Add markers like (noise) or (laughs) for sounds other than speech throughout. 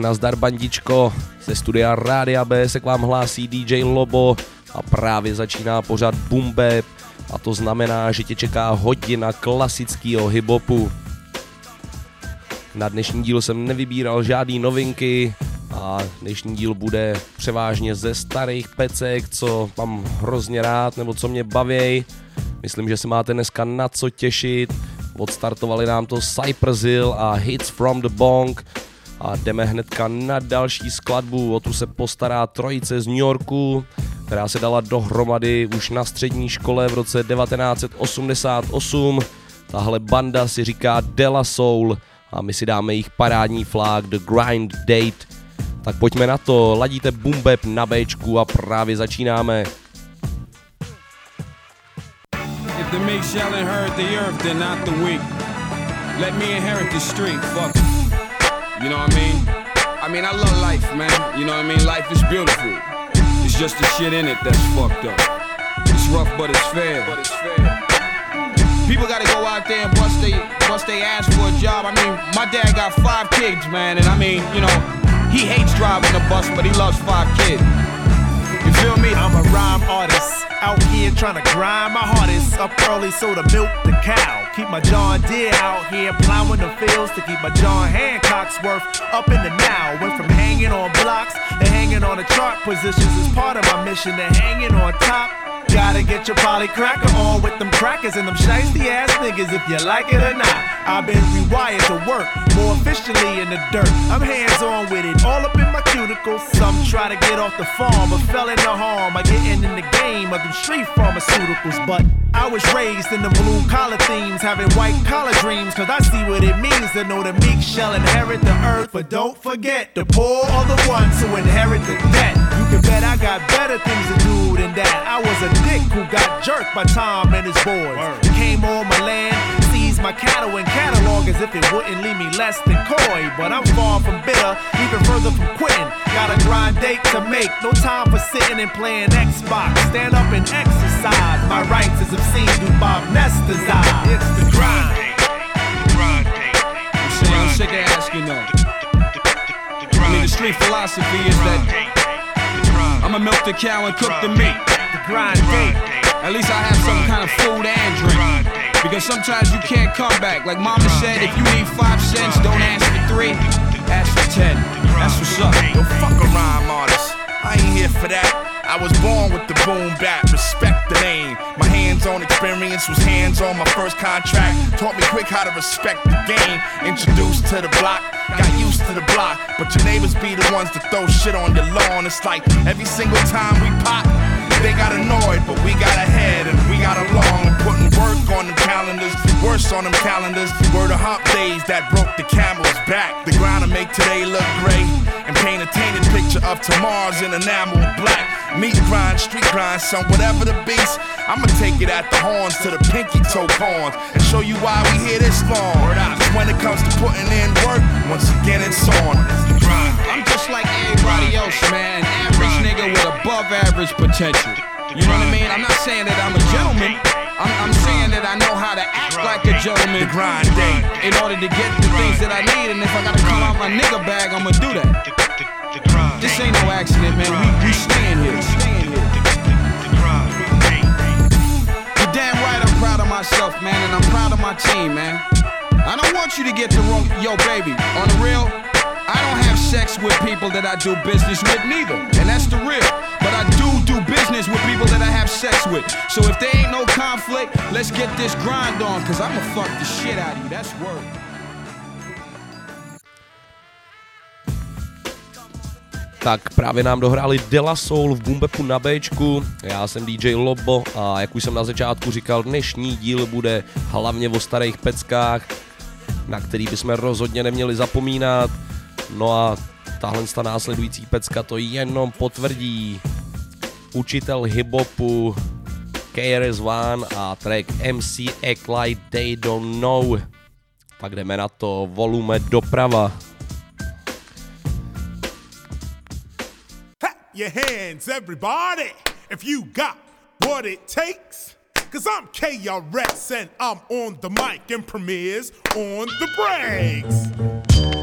nazdar bandičko, ze studia Rádia B se k vám hlásí DJ Lobo a právě začíná pořad Bumbe a to znamená, že tě čeká hodina klasického hiphopu. Na dnešní díl jsem nevybíral žádný novinky a dnešní díl bude převážně ze starých pecek, co mám hrozně rád nebo co mě baví. Myslím, že se máte dneska na co těšit. Odstartovali nám to Cypress Hill a Hits from the Bong a jdeme hnedka na další skladbu. O tu se postará trojice z New Yorku, která se dala dohromady už na střední škole v roce 1988. Tahle banda si říká Della Soul a my si dáme jejich parádní flag The Grind Date. Tak pojďme na to, ladíte Bumbeb na Bčku a právě začínáme. If the meek shall inherit the earth, then not the weak. Let me inherit the street, fuck. You know what I mean? I mean, I love life, man. You know what I mean? Life is beautiful. It's just the shit in it that's fucked up. It's rough, but it's fair. But it's fair. People gotta go out there and bust they bust they ass for a job. I mean, my dad got five kids, man, and I mean, you know, he hates driving the bus, but he loves five kids. You feel me? I'm a rhyme artist, out here trying to grind my hardest. Up early so to milk the cow. Keep my John Deere out here plowing the fields to keep my John Hancock's worth up in the now. Went from hanging on blocks to hanging on the chart positions as part of my mission to hanging on top. Gotta get your poly cracker on with them crackers and them shiesty ass niggas if you like it or not. I've been rewired to work more efficiently in the dirt. I'm hands on with it, all up in my cuticles. Some try to get off the farm, but fell into harm by getting in the game of them street pharmaceuticals. But I was raised in the blue collar themes, having white collar dreams, cause I see what it means to know the meek shall inherit the earth. But don't forget, the poor are the ones who inherit the debt. You can bet I got better things to do than that. I was a dick who got jerked by Tom and his boys. Came on my land, my cattle and catalog as if it wouldn't leave me less than coy. But I'm far from bitter, even further from quitting. Got a grind date to make, no time for sitting and playing Xbox. Stand up and exercise my rights as obscene through Bob Nestor's eyes. It's the grind. I'm saying, I'm sick of asking though. I mean, the street philosophy is that I'ma milk the cow and cook the meat. The grind date. At least I have some kind of food and drink. Because sometimes you can't come back. Like mama said, if you need five cents, don't ask for three, ask for ten. That's what's up. Yo, fuck a rhyme artist. I ain't here for that. I was born with the boom bat, respect the name. My hands-on experience was hands on my first contract. Taught me quick how to respect the game. Introduced to the block, got used to the block. But your neighbors be the ones that throw shit on your lawn. It's like every single time we pop, they got annoyed, but we got ahead calendars, on them calendars. Were the hump days that broke the camel's back. The grind to make today look great and paint a tainted picture of tomorrow's in enamel black. Meat grind, street grind, son, whatever the beast. I'ma take it at the horns to the pinky toe corns and show you why we here this long. When it comes to putting in work, once again it's on. I'm just like everybody else, man. Average nigga with above average potential. You know what I mean? I'm not saying that I'm a gentleman. I'm, I'm saying that I know how to act like a gentleman. The grind day. In order to get the things that I need, and if I gotta come out my nigga bag, I'ma do that. This ain't no accident, man. We, we staying. Staying here. You're damn right I'm proud of myself, man, and I'm proud of my team, man. I don't want you to get the wrong, yo, baby. On the real, I don't have sex with people that I do business with, neither. And that's the real. do business with people that I have sex with. So if there ain't no conflict, let's get this grind on, cause I'ma fuck the shit out of you. That's work. Tak právě nám dohráli Dela Soul v Bumbepu na Bčku, já jsem DJ Lobo a jak už jsem na začátku říkal, dnešní díl bude hlavně o starých peckách, na který bychom rozhodně neměli zapomínat. No a tahle ta následující pecka to jenom potvrdí učitel hiphopu KRS One a track MC Act Like They Don't Know. Tak jdeme na to, volume doprava. your hands, everybody, if you got what it takes. Cause I'm KRS and I'm on the mic and premieres on the breaks.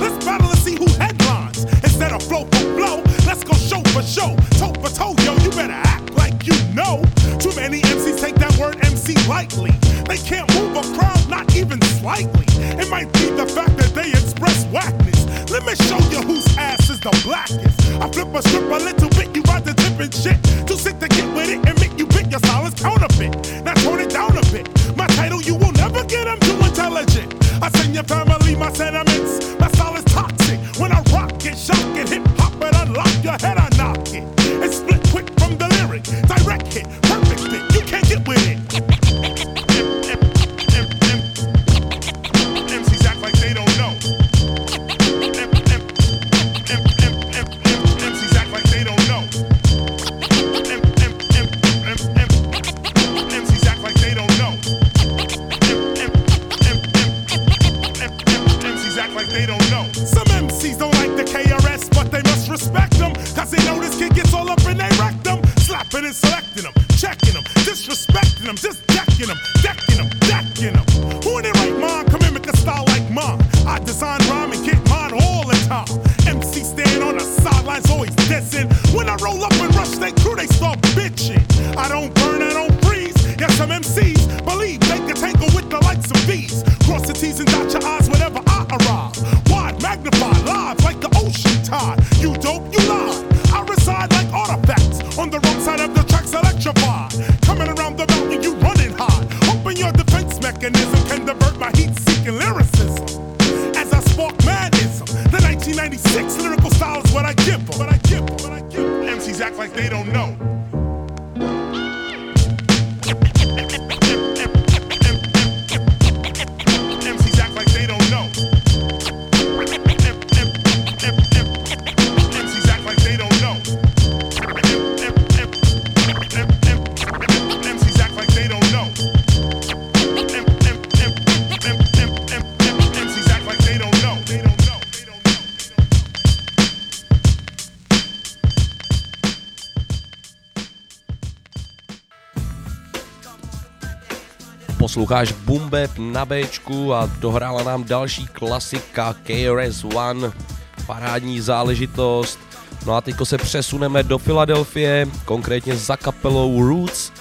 Let's battle and see who headlines. Instead of flow for flow, let's go show for show. Toe for toe, yo, you better act like you know. Too many MCs take that word MC lightly. They can't move a crowd, not even slightly. It might be the fact that they express whackness. Let me show you whose ass is the blackest. I flip a strip a little bit, you ride the different shit. Too sick to get with it and make you pick your solid counterfeit. Now tone it down a bit. My title you will never get, I'm too intelligent. I send your family my sentiments. Posloucháš Bumbeb na Bčku a dohrála nám další klasika KRS-One, parádní záležitost. No a teďko se přesuneme do Filadelfie, konkrétně za kapelou Roots.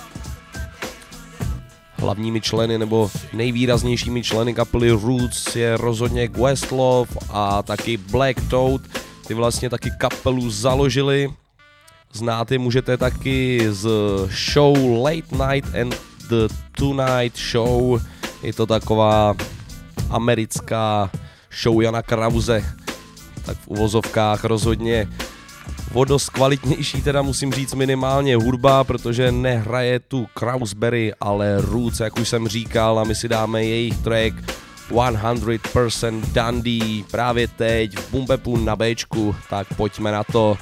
Hlavními členy nebo nejvýraznějšími členy kapely Roots je rozhodně Questlove a taky Black Toad. Ty vlastně taky kapelu založili. Znát je můžete taky z show Late Night and the Tonight Show. Je to taková americká show Jana Krause. Tak v uvozovkách rozhodně o dost kvalitnější teda musím říct minimálně hudba, protože nehraje tu Krausberry, ale Roots, jak už jsem říkal, a my si dáme jejich track 100% Dundee právě teď v Bumbepu na Bčku, tak pojďme na to.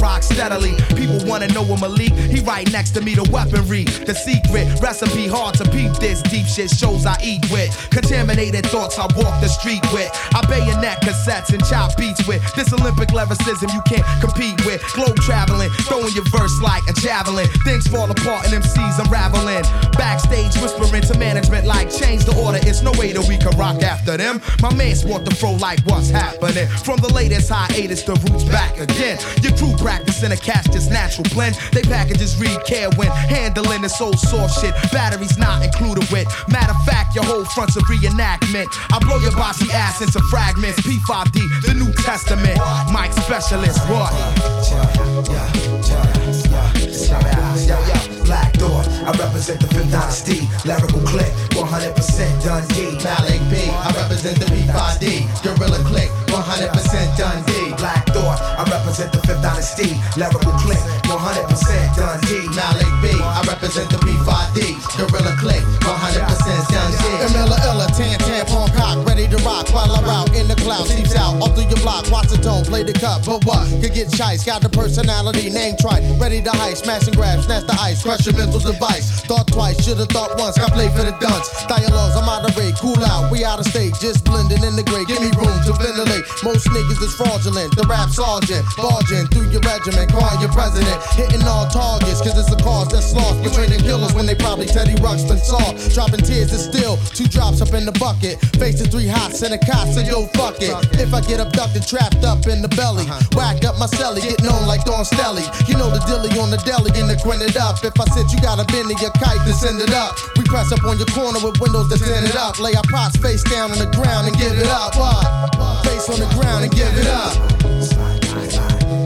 Rock steadily. People wanna know I'm Malik, he right next to me, the weaponry. The secret recipe, hard to peep this. Deep shit shows I eat with. Contaminated thoughts I walk the street with. I bayonet cassettes and chop beats with. This Olympic lyricism you can't compete with. Globe traveling, throwing your verse like a javelin. Things fall apart and MCs unraveling. Backstage whispering to management like change the order. It's no way that we can rock after them. My man sport the fro like what's happening. From the latest hiatus, the roots back again. Your crew practicing a cast just natural blend. They packages read care when handling this old soft shit. Batteries not included with. Matter of fact, your whole front's a reenactment. I blow your bossy ass into fragments. P5D, the New Testament. Mike specialist, what? Black I represent the fifth dynasty. Lyrical click, 100% Dundee. Malik B, I represent the P5D. Gorilla click, 100% Dundee. Black Thought, I represent the fifth dynasty. Lyrical click, 100% Dundee. Malik B, I represent the P5D. Gorilla click, 100% Dundee. Emilla Ella, tan tan, ready to rock while I'm out in the cloud. Seeps out, off through your block, watch the tone, play the cup. But what? Could get chice, got the personality, name tried, ready to heist, smash and grab, snatch the ice, crush your mental device. Thought twice, should've thought once, got play for the dunce. Dialogues, I'm out of rate, cool out, we out of state, just blending in the gray. Give me room to ventilate. Most niggas is fraudulent, the rap sergeant, barging through your regiment, calling your president, hitting all targets, cause it's a cause that's lost. Betraying killers when they probably Teddy Ruxpin saw. Dropping tears is still two drops up in the bucket. Facing three hots and a so yo, fuck it. If I get abducted, trapped up in the belly, whack up my celly, get on like Don Stelly. You know the dilly on the deli and the grin it up. If I said you got a bend in your kite, then send it up. We press up on your corner with windows that send it up. Lay our pots face down on the ground and give it up. What? Face on the ground and give it up.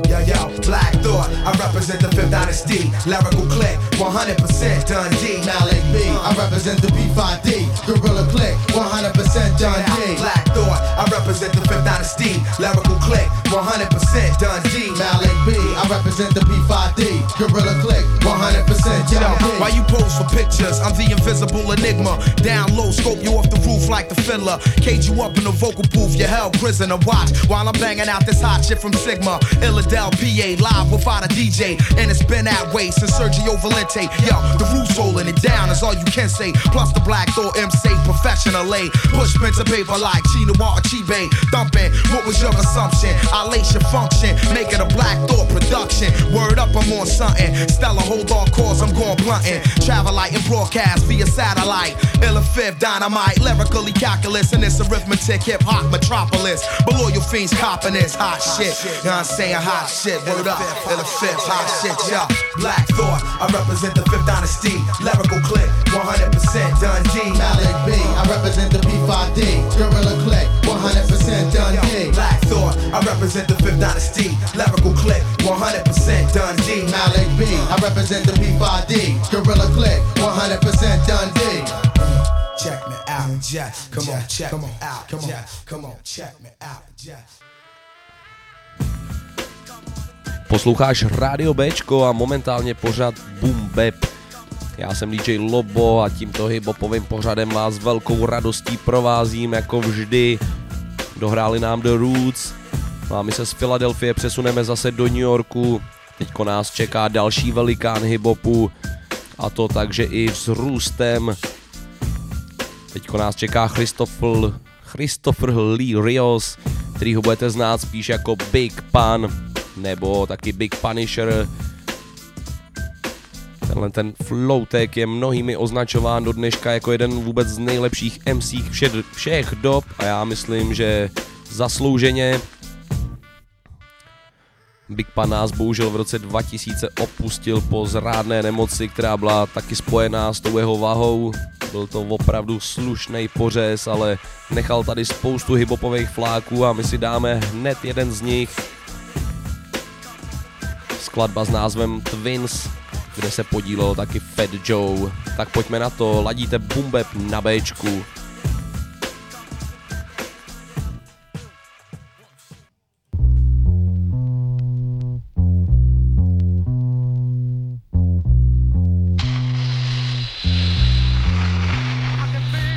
Yo, yo, Black Thought, I represent the Fifth Dynasty. Lyrical click, 100% Dundee. Malik B, I represent the P5D. Gorilla click, 100% John D. Black Thought, I represent the Fifth Dynasty. Lyrical click, 100% Dundee. Malik B, I represent the P5D. Gorilla click, 100% Dundee. Why you pose for pictures? I'm the invisible enigma. Down low, scope you off the roof like the fiddler. Cage you up in the vocal booth, you're held prisoner. Watch while I'm banging out this hot shit from Sigma. Illadel PA, live without a DJ. And it's been that way since Sergio Valente. Yo, the roof's holding it down is all you can say. Plus the Black Thought MC professionally. Push pen to paper like Chinois or Chibe. Thumping, what was your assumption? I lace your function, make it a Black Thought production. Word up, I'm on something. Stella, hold on cause I'm going blunting. Travel light and broadcast via satellite. Illa fifth dynamite, lyrically calculus, and it's arithmetic, hip hop metropolis. Below your fiends copping this hot shit. You know what I'm saying? Hot shit, word up. Illa fifth, hot shit, yo. Black Thought, I represent the Fifth Dynasty. Lyrical click, 100% Dundee. Malik B, I represent the P5D. Gorilla click, 100% Dundee. Black Thought, I represent the Fifth Dynasty. Lyrical click, 100% Dundee. Malik B, I represent the P5D. Gorilla click, 100% Dundee. Check me out, Jack. Come on, check me out. Come on, come on, check me out, Jack. Posloucháš Radio Bčko a momentálně pořad Boom Bap. Já jsem DJ Lobo a tímto hiphopovým pořadem vás velkou radostí provázím jako vždy. Dohráli nám The Roots, a my se z Filadelfie přesuneme zase do New Yorku, teďko nás čeká další velikán hiphopu, a to takže i vzrůstem. Teďko nás čeká Christopher, Christopher Lee Rios, který ho budete znát spíš jako Big Pan, nebo taky Big Punisher, Tenhle ten floutek je mnohými označován do dneška jako jeden vůbec z nejlepších MC všech, všech dob a já myslím, že zaslouženě Big Pan nás bohužel v roce 2000 opustil po zrádné nemoci, která byla taky spojená s tou jeho váhou. Byl to opravdu slušný pořez, ale nechal tady spoustu hibopových fláků a my si dáme hned jeden z nich. Skladba s názvem Twins, kde se podílel taky Fat Joe. Tak pojďme na to, ladíte Bumbeb na Bčku.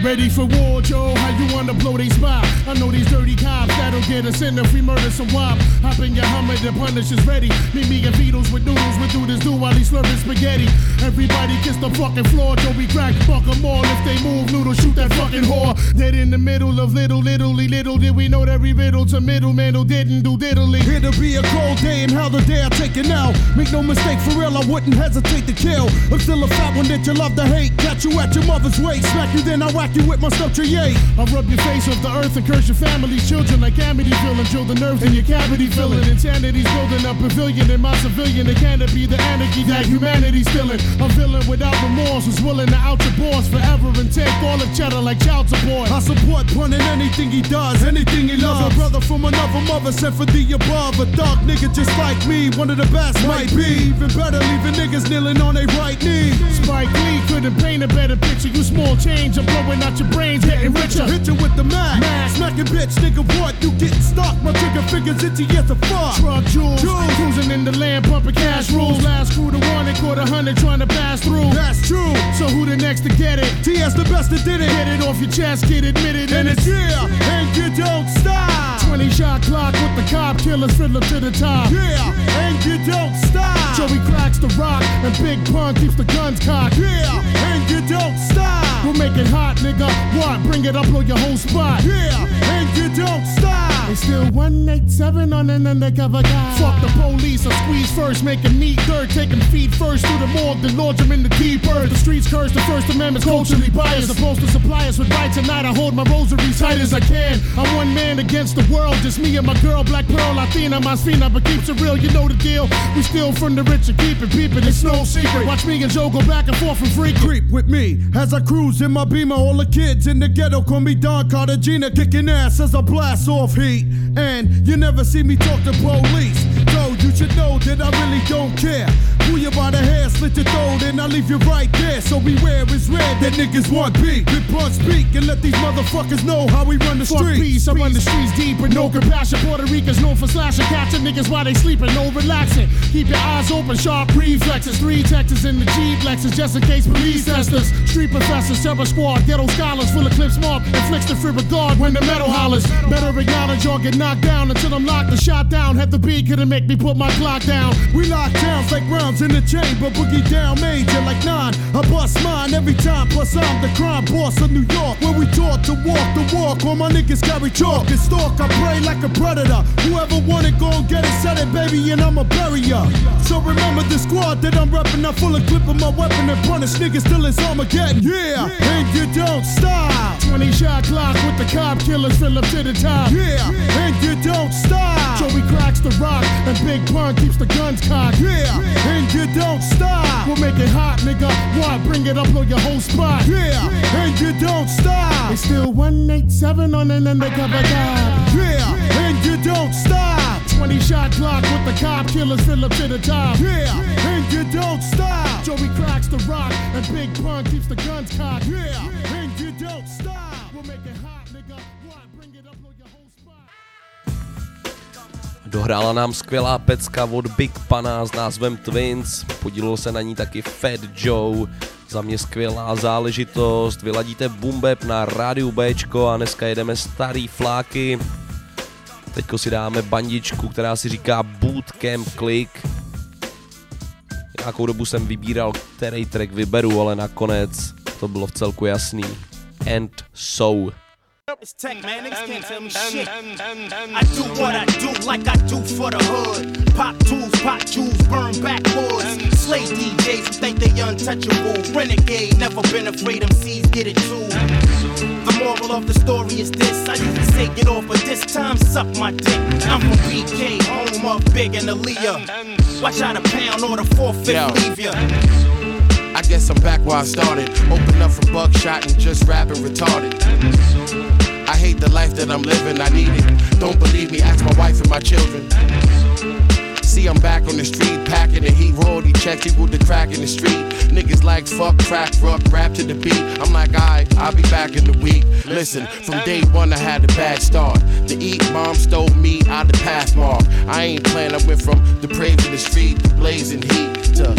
Ready for war, Joe? How you wanna blow they spot? I know these dirty cops that'll get us in if we murder some wop. Hop in your Hummer, the Punisher's ready. Meet me and Beatles with noodles, we do this do while he's slurping spaghetti. Everybody kiss the fucking floor, Joe. We crack, fuck them all. If they move, noodle, shoot that fucking whore. Dead in the middle of little, little, little did we know that we riddle to middleman who didn't do diddly. To be a cold day and how the day I take it now. Make no mistake, for real, I wouldn't hesitate to kill. I'm still a fat one that you love to hate. Catch you at your mother's waist, smack you, then I whack you with my stuff yay. I'll rub your face off the earth and curse your family's children like Amityville and drill the nerve in your cavity filling. Insanity's building a pavilion in my civilian. It can't be the anarchy that humanity's feeling. A villain without remorse who's willing to out your boss forever and take all the cheddar like child support. I support Pun in anything he does, anything he loves. A brother from another mother sent for the above. A dark nigga just like me, one of the best might be. Even better, leaving niggas kneeling on their right knee. Spike Lee couldn't paint a better picture. You small change, I'm blowing out your brains, getting richer. Hit you with the mag. Mag. Smacking bitch, nigga, what? You getting stuck. My trigger fingers itchy as a fuck. Truck jewels, Jewels. cruising in the land, pumping cash rules. Last crew to one, and caught a hundred trying to pass through. That's true. So who the next to get it? TS the best that did it. Get it off your chest, get admit it, and it's Yeah, and you don't stop. 20 shot clock with the cop killers fiddler to the top. Yeah, and you don't stop. Joey cracks the rock, and Big Pun keeps the guns cocked. Yeah, and you don't stop. We'll make it hot, nigga. What? Bring it up, blow your whole spot. Yeah, and you don't stop. It's still 187 on an undercover guy. Fuck the police, I squeeze first, make him meet dirt, take feet first through the morgue, then launch him in the deep earth. The streets curse, the First Amendment's culturally biased. Supposed to supply us with rights, tonight I hold my rosary tight as I can. I'm one man against the world, just me and my girl, Black Pearl, Latina, my spina, but keeps it real, you know the deal. We steal from the rich and keep it peeping, it's no secret. Watch me and Joe go back and forth and freak. Creep with me as I cruise in my beamer. All the kids in the ghetto call me Don Cartagena, kicking ass as I blast off heat. And you never see me talk to police. So you should know that I really don't care. Pull you by the hair, slit your throat, and I leave you right there. So beware, it's red that niggas want beat. Big punch speak and let these motherfuckers know how we run the Fuck streets. peace, I run the streets deep with no compassion. Puerto Ricans known for slashing, catching niggas while they sleeping, no relaxing. Keep your eyes open, sharp reflexes. Three Texas in the Jeep Lexus, just in case police test us. Street professors, terror squad, ghetto scholars, full of clips mark, inflicts the free regard when the metal hollers. Better acknowledge or get knocked down until I'm locked and shot down. Had the beat couldn't make me put my clock down. We lock towns like rounds in the chamber, boogie down major like nine. I bust mine every time, plus I'm the crime boss of New York. Where we taught to walk the walk, all my niggas carry chalk and stalk. I pray like a predator. Whoever want it, go and get it, set it, baby, and I'ma bury ya. So remember the squad that I'm reppin', I'm full of clip of my weapon and punish niggas till it's Armageddon. Yeah, and you don't stop. 20 shot clock with the cop killers fill up to the top. Yeah, and you don't stop. Joey cracks the rock, and Big Pun keeps the guns cocked. Yeah, and you don't stop. We'll make it hot, nigga. Why Bring it up, blow your whole spot. Yeah, and you don't stop. It's still 187 on an undercover guy. Yeah, and you don't stop. 20 shot clock with the cop killer still up to the top. Yeah, and you don't stop. Joey cracks the rock, and Big Pun keeps the guns cocked. Yeah, and you don't stop. We'll make it Dohrála nám skvělá pecka od Big Pana s názvem Twins, podílel se na ní taky Fat Joe, za mě skvělá záležitost, vyladíte Bumbeb na rádiu Bčko a dneska jedeme starý fláky. Teďko si dáme bandičku, která si říká Bootcamp Click. Nějakou dobu jsem vybíral, který track vyberu, ale nakonec to bylo v celku jasný. And so. It's tech, man. Niggas can't tell me shit. I do what I do like I do for the hood. Pop tools, pop jewels, burn backwoods. Slay DJs who think they untouchable. Renegade, never been afraid MCs get it too. The moral of the story is this. I used to say get off, but this time suck my dick. I'm from BK, home of Big and Aaliyah. Watch out a pound or the forfeit Yo. leave ya. Guess I'm back where I started. Open up for buckshot and just rapping retarded. I hate the life that I'm living, I need it. Don't believe me, ask my wife and my children. See, I'm back on the street, packing the heat, royalty checks equal the crack in the street. Niggas like fuck, crack, rock, rap to the beat. I'm like, alright, I'll be back in the week. Listen, from day one I had a bad start. To eat, mom stole me out the pathmark. I ain't playing, I went from the brave to the street, blazing heat to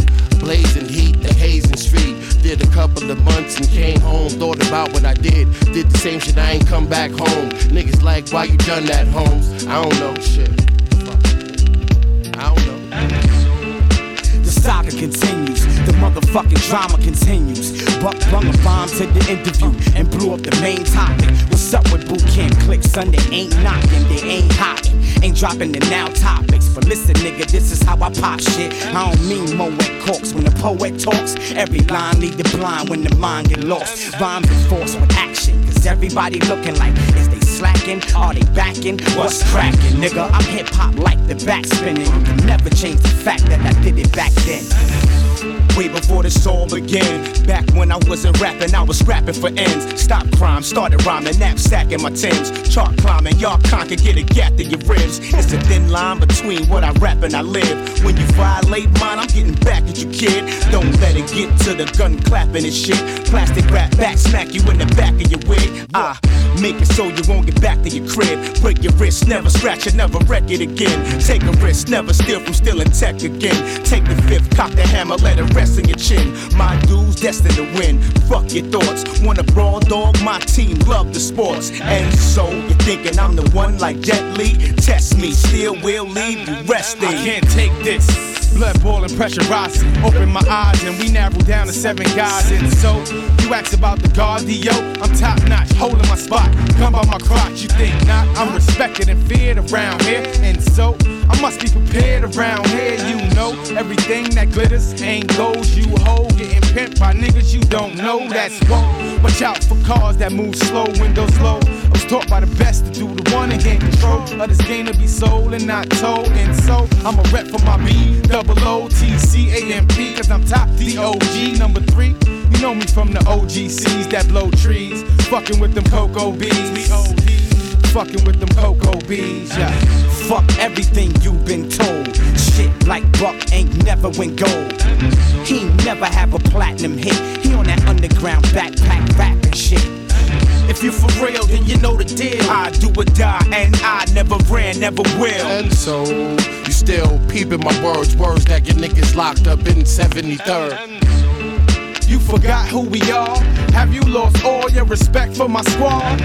blazing heat, the hazing street. Did a couple of months and came home, thought about what I did. Did the same shit, I ain't come back home. Niggas like, why you done that, Holmes? I don't know shit. I don't know. The saga continues, motherfucking drama continues. Buck brung a bomb to the interview and blew up the main topic. What's up with boot camp click? Sunday ain't knocking, they ain't hotting, ain't dropping the now topics. But listen, nigga, this is how I pop shit. I don't mean Moet corks when the poet talks. Every line lead the blind when the mind get lost. Rhymes enforced with action, cause everybody looking like is they slacking? Are they backing? What's cracking, nigga? I'm hip hop like the back spinning. You can never change the fact that I did it back then. Way before this all began. Back when I wasn't rapping, I was scrapping for ends. Stop crime, started rhyming, knapsack in my Timbs. Chart climbing, y'all conquer, get a gap in your ribs. It's a thin line between what I rap and I live. When you violate mine, I'm getting back at you, kid. Don't let it get to the gun clapping and shit. Plastic rap back, smack you in the back of your wig. Ah, make it so you won't get back to your crib. Break your wrist, never scratch it, never wreck it again. Take a risk, never steal from stealing tech again. Take the fifth, cock the hammer, let it rest in your chin. My dudes destined to win. Fuck your thoughts. Wanna brawl dog? My team love the sports. And so you're thinking I'm the one like Jet Li? Test me, still will leave you resting. I can't take this. Blood boiling, pressurizing. Open my eyes and we narrow down to seven guys. And so you ask about the cardio. I'm top notch, holding my spot. Come by my crotch, you think not? I'm respected and feared around here. And so I must be prepared around here. You know everything that glitters ain't gold. You hold getting pimped by niggas you don't know. That's whoa. Watch out for cars that move slow, windows low. I was taught by the best to do the one and gain control of this game to be sold and not told. And so I'm a rep for my B, double O T C A M P, cause I'm top D-O-G, number three. You know me from the OGCs that blow trees, fucking with them cocoa bees. We OD, fucking with them cocoa bees, yeah. Fuck everything you've been told. Shit like Buck ain't never win gold. He never have a platinum hit. He on that underground backpack rapping shit. If you for real, then you know the deal. I do or die, and I never ran, never will. And so you still peeping my words, words that get niggas locked up in 73rd. You forgot who we are? Have you lost all your respect for my squad?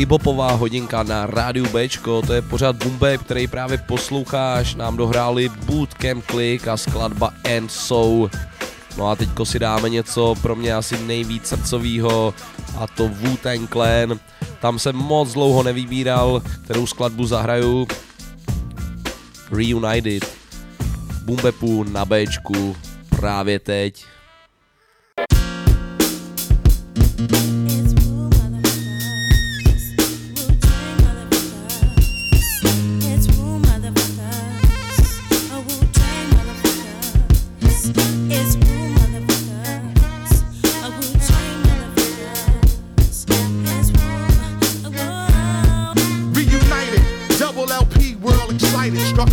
Hibopová hodinka na rádiu Bčko, to je pořád Bumbe, který právě posloucháš, nám dohráli Bootcamp Click a skladba And So. No a teďko si dáme něco pro mě asi nejvíc srdcovýho a to Wu-Tang Clan. Tam jsem moc dlouho nevybíral, kterou skladbu zahraju. Reunited. Bumbepu na Bčku právě teď. Reunited,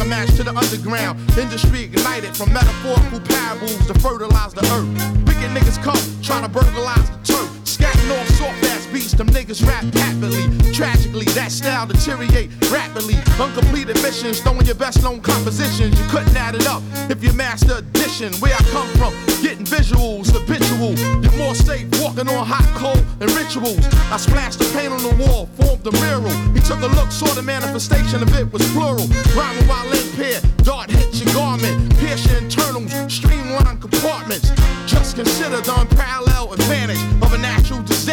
match to the underground. Industry ignited from metaphorical parables to fertilize the earth. Wicked niggas come, trying to burglarize Them niggas rap happily. Tragically, that style deteriorate rapidly. Uncompleted missions, throwing your best known compositions. You couldn't add it up if you master addition. Where I come from, getting visuals, habitual. You're more safe walking on hot coal and rituals. I splashed the paint on the wall, formed a mural. He took a look, saw the manifestation of it was plural. Rhyming while in pair, dart hits your garment, pierce your internals, streamline compartments. Just consider the unparalleled advantage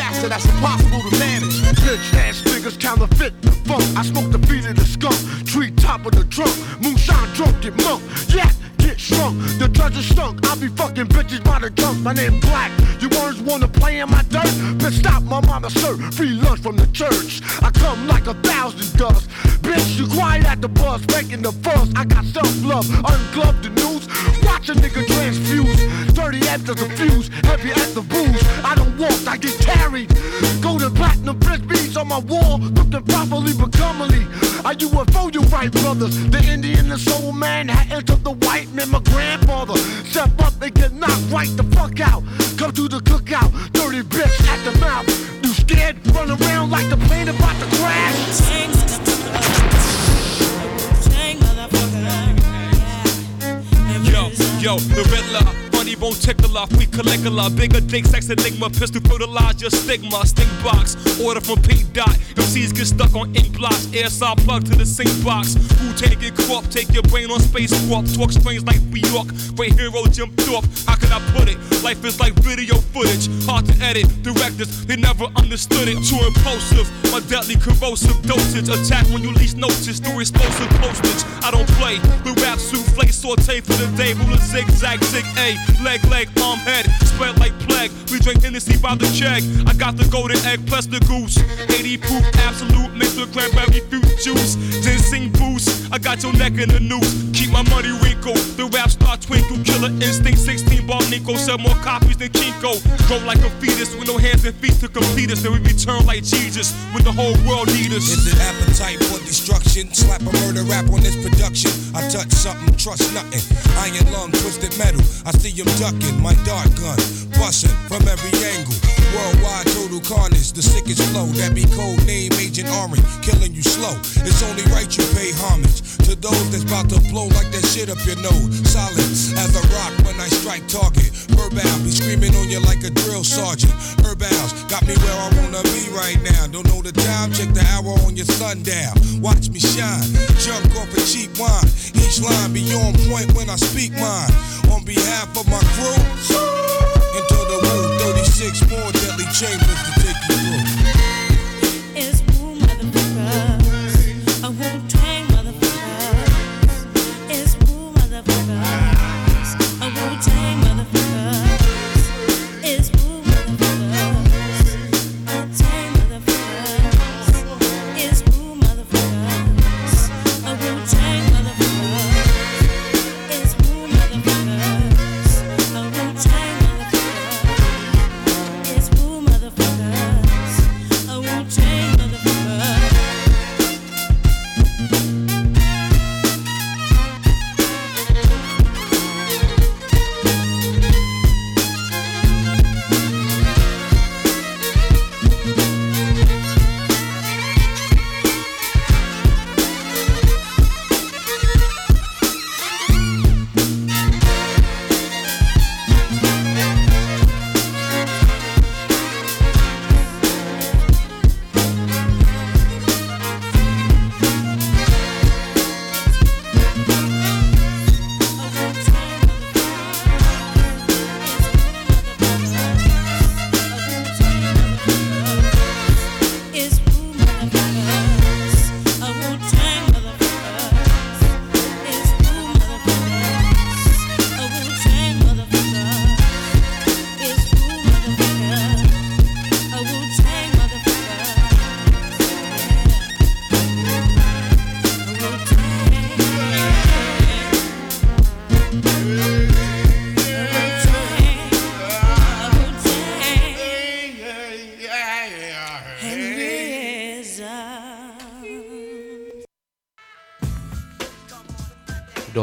disaster that's impossible to manage. Bitch ass niggas counterfeit the funk. I smoke the feet of the skunk, tree top of the trunk, moonshine drunk get monk. Yeah, shrunk. The treasure stunk. I be fucking bitches by the junk. My name Black. You words wanna play in my dirt? Bitch, stop my mama sir. Free lunch from the church. I come like a thousand dust. Bitch, you quiet at the bus, making the fuss. I got self-love, ungloved the news. Watch a nigga transfuse. Dirty after the fuse, heavy at the booze. I don't walk, I get carried. Golden platinum beads on my wall, looking properly but comely. I UFO you right, brothers. The Indian and soul man had entered the white man, my grandfather. Step up and get knocked right the fuck out. Come to the cookout, dirty bitch at the mouth. You scared? Run around like the plane about to crash. Yo, yo, the Riddler, funny bone tickler, we Caligula, bigger dick, sex enigma, pistol fertilize your stigma, sting box, order from Pink Dot, MCs get stuck on ink blocks, air saw plug to the sink box, who take it crop, take your brain on space warp, talk strange like New York, great hero Jim Thorpe, how can I put it? Life is like video footage, hard to edit, directors, they never understood it, too impulsive, my deadly corrosive dosage, attack when you least notice, through explosive postage, I don't play, the rap souffle, saute for the day, ruler zigzag, zig A, leg, leg, arm, head, spread like plague. We drink Hennessy by the check. I got the golden egg plus the goose. 80 proof, absolute, mixed with cranberry fruit juice. Ginseng boost, I got your neck in the noose. Keep my money wrinkle. The rap star twinkle, killer instinct, 16 ball Nico. Sell more copies than Kinko. Grow like a fetus with no hands and feet to complete us. Then we return like Jesus when the whole world need us. Is it appetite for destruction? Slap a murder rap on this production. I touch something, trust nothing. Iron lung, twisted metal. I see him ducking my dart gun, busting from every angle. Worldwide total carnage, the sickest flow. That be code name Agent Orange, killing you slow. It's only right you pay homage to those that's about to blow like that shit up your nose. Solid as a rock when I strike target. Verbal be screaming on you like a drill sergeant. Herbals got me where I wanna be right now. Don't know the time, check the hour on your sundial. Watch me shine, jump off a cheap wine. Each line be on point when I speak mine. On behalf of my crew, into the woo, 36 more deadly chambers to take you through.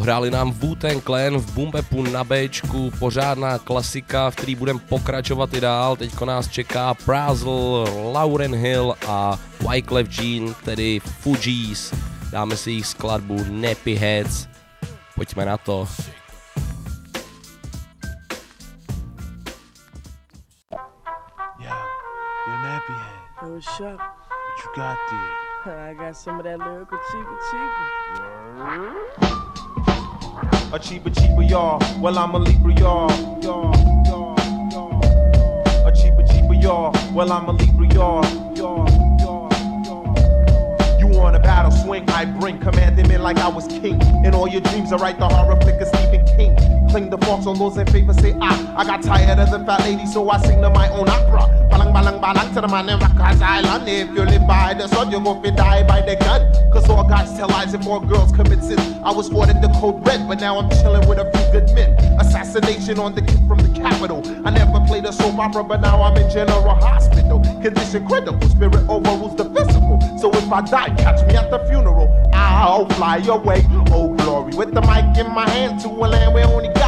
Dohráli nám Wu-Tang Clan v Bumbepu na Bčku, pořádná klasika, v který budeme pokračovat i dál. Teďko nás čeká Prazel, Lauren Hill a Wyclef Jean, tedy Fugees. Dáme si jich skladbu Nappy Heads. Pojďme na to. You're nappy head. Hey, what's up? What you got there? (laughs) I got some of that lyrical cheaper cheaper. A cheaper, cheaper, y'all. Well, I'm a Libra, y'all. A cheaper, cheaper, y'all. Well, I'm a Libra, y'all. Want a battle swing? I bring commanding me like I was king. In all your dreams, I write the horror flick of Stephen King. Cling the forks on those in favor, say ah. I got tired of the fat lady, so I sing to my own opera. Balang, balang, balang to the man in Rikers Island. If you live by the sword, you go fi die by the gun. Cause all guys tell lies and more girls commit sins. I was ordered the code red, but now I'm chilling with a few good men. Assassination on the kid from the capital. I never played a soap opera, but now I'm in general hospital. Condition critical, spirit overrules the physical. So if I die, catch me at the funeral. I'll fly away, oh glory. With the mic in my hand to a land where only.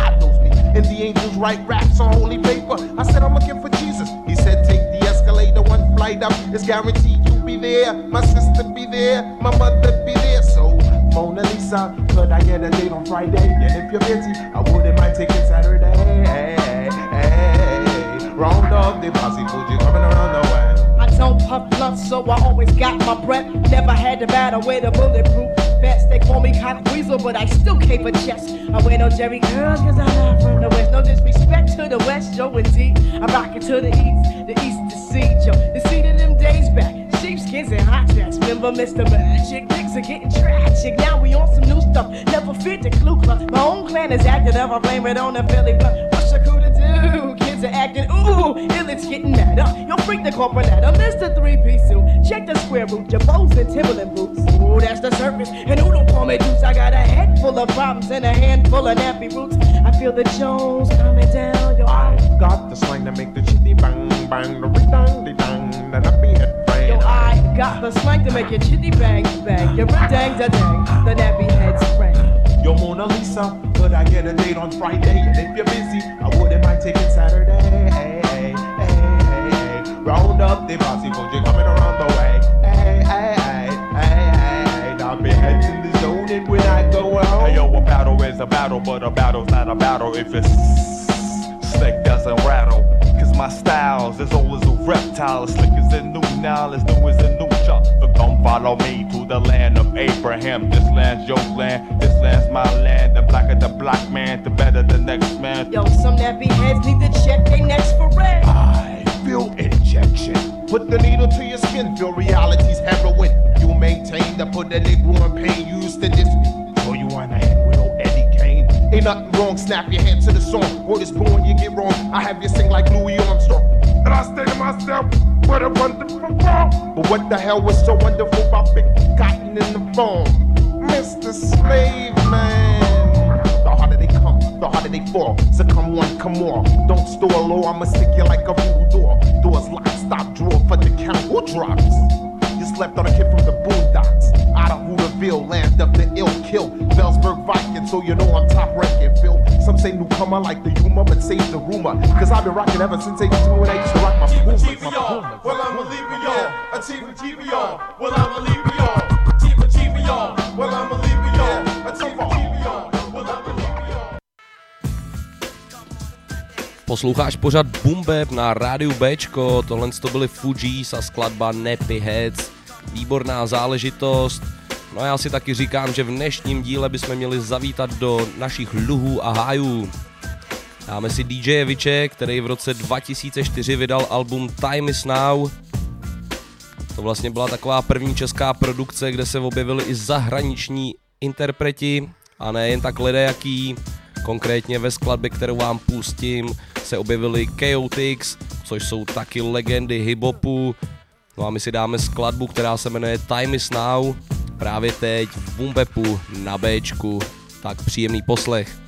And the angels write raps on holy paper. I said I'm looking for Jesus. He said take the escalator one flight up. It's guaranteed you'll be there. My sister be there. My mother be there. So Mona Lisa, could I get a date on Friday? And if you're busy, I wouldn't mind taking Saturday. Hey, hey. Round up the posse, Fugee coming around the way. I don't puff blunts, so I always got my breath. Never had to battle with a bulletproof vest. They call me Cotton Weasel, but I still cape a chest. I wear no Jheri curls, cause I'm not from the West. No disrespect to the West, Joe and D. I rock it to the East, the East to see Joe. The seat of them days back. Sheepskins and hot tracks. Remember Mr. Magic? Things are getting tragic. Now we on some new stuff. Never fit the clue club. My own clan is acting up. I blame it on the Philly blood. What's a crew to do? Are acting, ooh, ill, it's getting mad up. Yo, freak the corporate ladder, Mr. Three Piece suit. Check the square root, your bows and Timberland boots. Ooh, that's the surface. And who don't call me Deuce? I got a head full of problems and a handful of nappy roots. I feel the Jones coming down, yo. I got the slang to make the chitty bang bang, the ring the dang, the nappy head bang. Yo, I got the slang to make your chitty bang bang. Your dang da dang, the nappy head spray. Yo, Mona Lisa, could I get a date on Friday? And if you're busy, I wouldn't mind taking Saturday. Hey, hey, hey, hey. Round up the posse, Fugee coming around the way. Hey, hey, hey, hey, hey. I'll be heading the zone and when I go out. Hey yo, a battle is a battle, but a battle's not a battle if it's slick doesn't rattle. Cause my styles is always a reptile, as slick as a new now, as new as a new follow me to the land of Abraham. This land's your land, this land's my land. The blacker the black man, the better the next man. Yo, some nappy heads need to check their necks for red. I feel injection. Put the needle to your skin, feel reality's heroin. You maintain to put the Negro in pain. You used to me, throw you on the head with old Eddie Kane. Ain't nothing wrong, snap your hand to the song. Word is born, you get wrong. I have you sing like Louis Armstrong. And I say to myself, what a wonderful world. But what the hell was so wonderful about big cotton in the farm? Mr. Slave Man. The harder they come, the harder they fall. So come one, come more. Don't store low, I'ma stick you like a voodoo door. Doors locked, stop, drawer for the count. Who drops? You slept on a kid from the boondocks. Out of Hooterville, land of the ill kill. Bellsburg Viking, so you know I'm top ranking, Phil. Some say newcomer like the humor, but save the rumor. Cause I've been rocking ever since 82 when I used to rock my Pumas. My Pumas. Well, I'm a Libra, y'all. A Chief Chief, y'all. Well, I'm a Libra, y'all. Chief Chief, y'all. Well, I'm a Libra, y'all. A Chief Chief, y'all. Well, I'm a Libra, y'all. Posloucháš pořad Boom Bap na rádiu Bčko, tohle to byly Fugees a skladba Nappy Heads. Výborná záležitost. No a já si taky říkám, že v dnešním díle bychom měli zavítat do našich luhů a hájů. Dáme si DJ Jeviče, který v roce 2004 vydal album Time is Now. To vlastně byla taková první česká produkce, kde se objevili i zahraniční interpreti a nejen tak lidé jaký. Konkrétně ve skladbě, kterou vám pustím, se objevili Chaotix, což jsou taky legendy hiphopu. No a my si dáme skladbu, která se jmenuje Time is Now, právě teď v Bumbepu na Bčku. Tak příjemný poslech.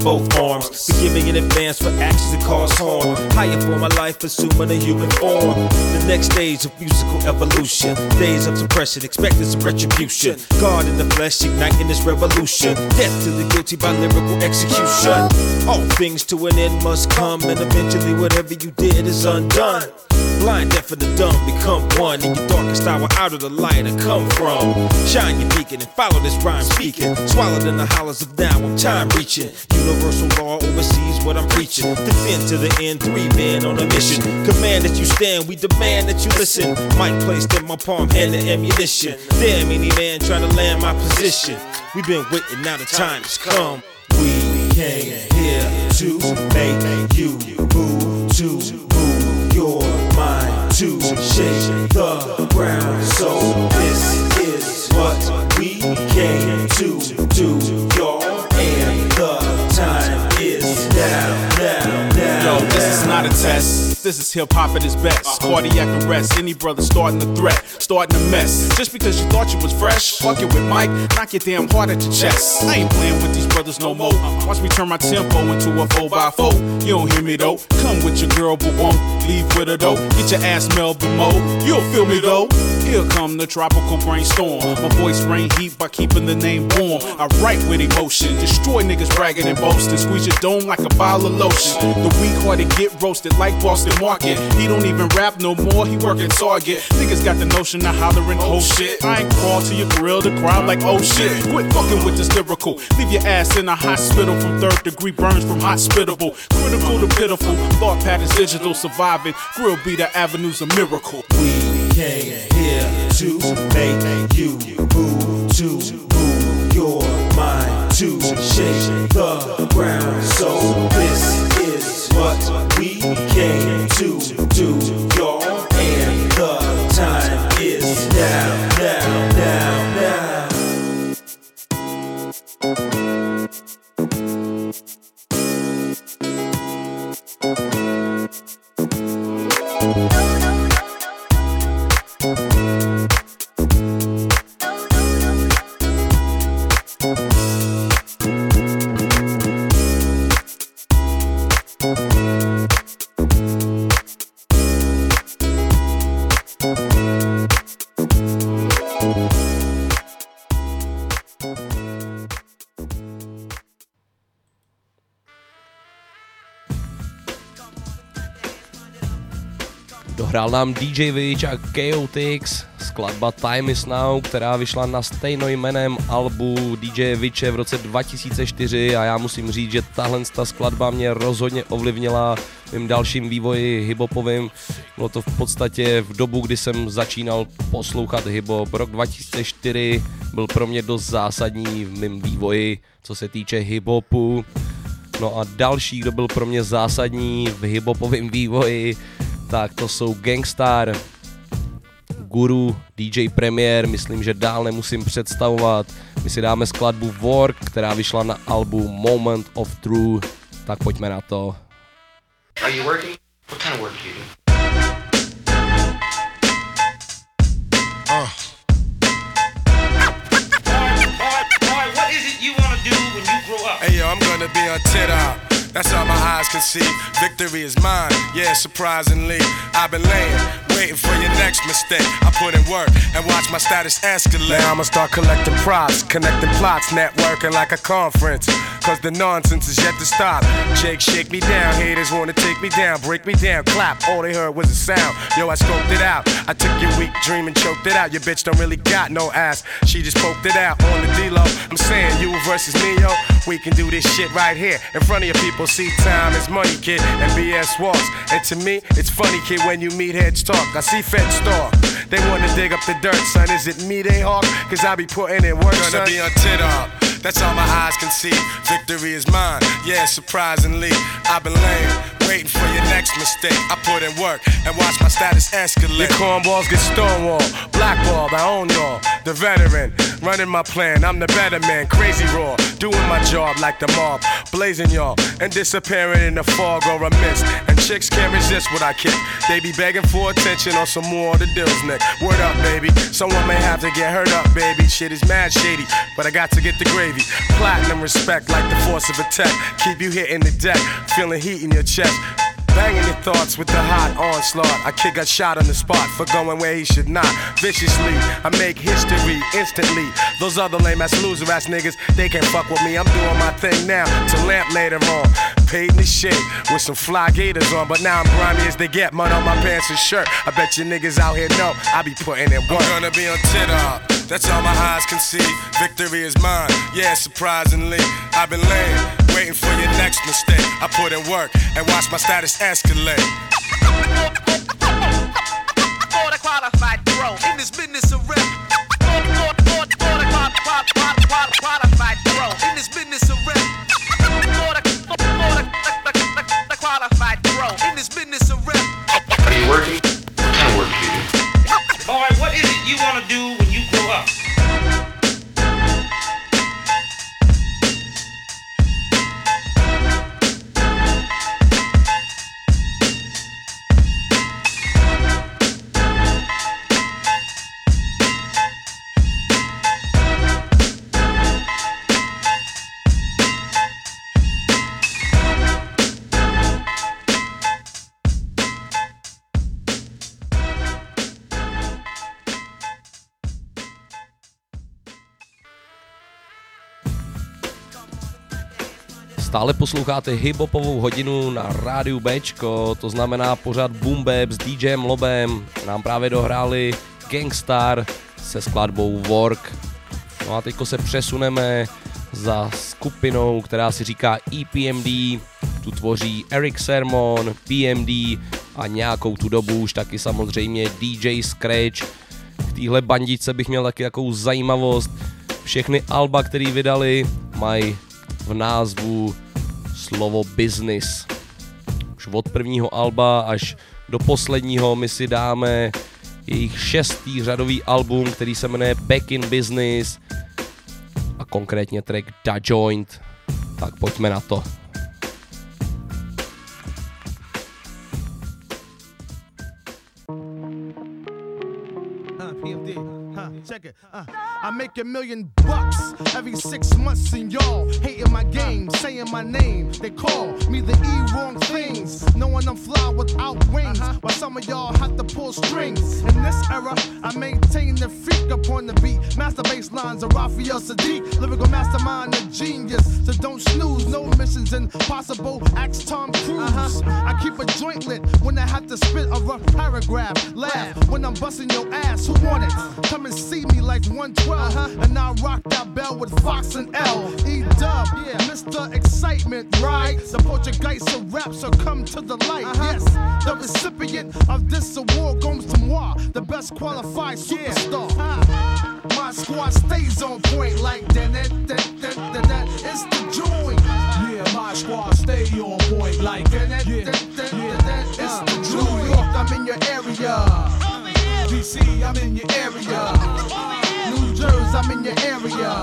Both arms. Forgiving in advance for actions that cause harm. Higher for my life, assuming a human form. The next stage of musical evolution. Days of suppression, expecting some retribution. God in the flesh, igniting this revolution. Death to the guilty by lyrical execution. All things to an end must come, and eventually whatever you did is undone. Blind, deaf, and the dumb become one. In your darkest hour, out of the light I come from. Shine your beacon and follow this rhyme speaking. Swallowed in the hollows of now, I'm time reaching. Universal law oversees what I'm preaching. Defend to the end, three men on a mission. Command that you stand, we demand that you listen. Mic placed in my palm, hand the ammunition. Damn, any man trying to land my position. We've been waiting, now the time has come. We came here to make you move to to shake the ground. So this is what we came to do, y'all. And the time is now, now, now. Yo, this is not a test. This is hip hop at its best. Uh-huh. Cardiac arrest. Any brother starting a threat, starting a mess. Just because you thought you was fresh, fuck it with Mike, knock your damn heart at your chest. I ain't playing with these brothers no more. Watch me turn my tempo into a 4x4. You don't hear me though. Come with your girl, but won't leave with her though. Get your ass Melvin Mo. You'll feel me though. Here come the tropical brainstorm. My voice rain heat by keeping the name warm. I write with emotion, destroy niggas bragging and boasting. Squeeze your dome like a bottle of lotion. The weak hearted get roasted like Boston Market. He don't even rap no more, he working Target. Niggas got the notion of hollering, oh shit. I ain't crawl to your grill to crowd like, oh shit. Quit fucking with this lyrical. Leave your ass in a hospital from third degree burns from hospitable. Critical to pitiful. Thought patterns digital, surviving. Grill be the avenues of miracle. We came here to make you move to move your mind to shake the ground. So this is what we came to do, y'all. And the time is now, now, now, now. Dohrál nám DJ Witch a Chaotix, skladba Time is Now, která vyšla na stejnojmeném albu DJ Witche v roce 2004 a já musím říct, že tahle ta skladba mě rozhodně ovlivnila mým dalším vývoji hiphopovým. Bylo to v podstatě v dobu, kdy jsem začínal poslouchat hiphop. Rok 2004 byl pro mě dost zásadní v mém vývoji, co se týče hiphopu. No a další, kdo byl pro mě zásadní v hiphopovém vývoji, tak to jsou Gangstar, Guru, DJ Premier, myslím, že dál nemusím představovat. My si dáme skladbu Work, která vyšla na albu Moment of True, tak pojďme na to. Are you working? What kind of work do you do? What is it you want to do when you grow up? Hey yo, I'm gonna be on TikTok. That's all my eyes can see. Victory is mine. Yeah, surprisingly, I've been laying, waiting for your next mistake. I put in work and watch my status escalate. Now I'ma start collecting props, connecting plots, networking like a conference. Cause the nonsense is yet to stop. Jake, shake me down. Haters wanna take me down, break me down, clap. All they heard was a sound. Yo, I scoped it out. I took your weak dream and choked it out. Your bitch don't really got no ass. She just poked it out on the D-Lo. I'm saying you versus me, yo. We can do this shit right here in front of your people. See, time is money, kid, and BS walks. And to me, it's funny, kid, when you meet heads talk. I see feds talk. They wanna dig up the dirt, son. Is it me they hawk? Cause I be putting in work, Gonna son. be on tit up. That's all my eyes can see. Victory is mine. Yeah, surprisingly, I've been laying, waiting for your next mistake. I put in work and watch my status escalate. Your cornballs get stonewalled, blackballed. I own y'all, the veteran, running my plan. I'm the better man, crazy raw, doing my job like the mob, blazing y'all and disappearing in the fog or a mist. And chicks can't resist what I kick. They be begging for attention on some more of the deals, Nick. Word up, baby. Someone may have to get hurt up, baby. Shit is mad shady, but I got to get the gravy. Platinum respect like the force of a tech. Keep you hitting the deck, feeling heat in your chest. Banging your thoughts with the hot onslaught. I kick a shot on the spot for going where he should not. Viciously, I make history instantly. Those other lame ass loser ass niggas, they can't fuck with me. I'm doing my thing now to lamp later on. Paid in the shit with some fly gators on, but now I'm grimy as they get. Mud on my pants and shirt. I bet you niggas out here know I be putting in work. I'm gonna be on Twitter. That's all my eyes can see. Victory is mine. Yeah, surprisingly, I've been laying, waiting for your next mistake. I put in work and watch my status escalate. Border qualified pro in this business of rap. Qualified, qualified, qualified pro Stále posloucháte hiphopovou hodinu na rádiu Bčko, to znamená pořád Boom Bap s DJem Lobem. Nám právě dohráli Gangstar se skladbou Work. No a teďko se přesuneme za skupinou, která si říká EPMD. Tu tvoří Eric Sermon, PMD a nějakou tu dobu už taky samozřejmě DJ Scratch. K téhle bandičce bych měl taky takovou zajímavost. Všechny alba, které vydali, mají v názvu slovo business. Už od prvního alba až do posledního my si dáme jejich šestý řadový album, který se jmenuje Back in Business a konkrétně track Da Joint. Tak pojďme na to. Huh, PMD. Huh, check it. Uh, I make a million bucks every six months, and y'all hating my game, saying my name. They call me the E wrong things, knowing I'm fly without wings. Uh-huh. While some of y'all have to pull strings. In this era, I maintain the freak upon the beat. Master bass lines of Raphael Saadiq, lyrical mastermind, a genius. So don't snooze, no missions impossible. Ask Tom Cruise. Uh-huh. I keep a joint lit when I have to spit a rough paragraph. Laugh when I'm busting your ass. Who want it? Come and see me like 112. Uh-huh. And I rock that bell with Fox and L. E dub, yeah, Mr. Excitement, right? The Portuguese of rap, so come to the light. Uh-huh. Yes, the recipient of this award goes to moi, the best qualified superstar. Uh-huh. My squad stays on point like that, that, that, that, that. It's the joint. Yeah, my squad stay on point like that, that, that, that, that, that. It's the joint. New York, I'm in your area. DC, I'm in your area. Jersey, I'm in your area.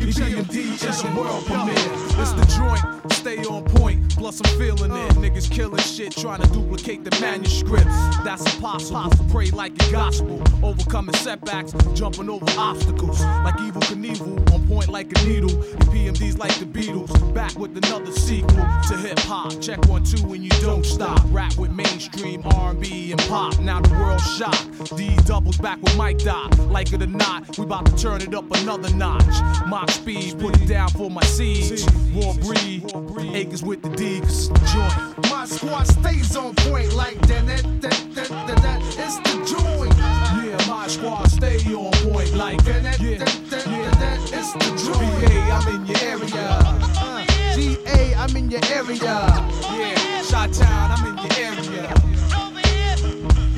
EPMD is a world premiere. It's the joint, stay on point. Plus I'm feeling it. Niggas killing shit, trying to duplicate the manuscripts. That's impossible. Pray like the gospel, overcoming setbacks, jumping over obstacles. Like Evel Knievel, on point like a needle. EPMD's like the Beatles, back with another sequel to hip hop. Check one two and you don't stop. Rap with mainstream R&B and pop. Now the world's shocked. D doubles back with Mike Doc. Like it or not, we about to turn it up another notch. Mock speed, put it down for my siege. Raw breed, acres with the D, 'cause it's the joint. My squad stays on point like that, that, that, that, that, that. It's the joint. Yeah, my squad stay on point like that, that, yeah, that, that, that, that. It's the joint. BA, I'm in your area. Uh, uh. GA, I'm in your area. Yeah, Shot Town, I'm in your area.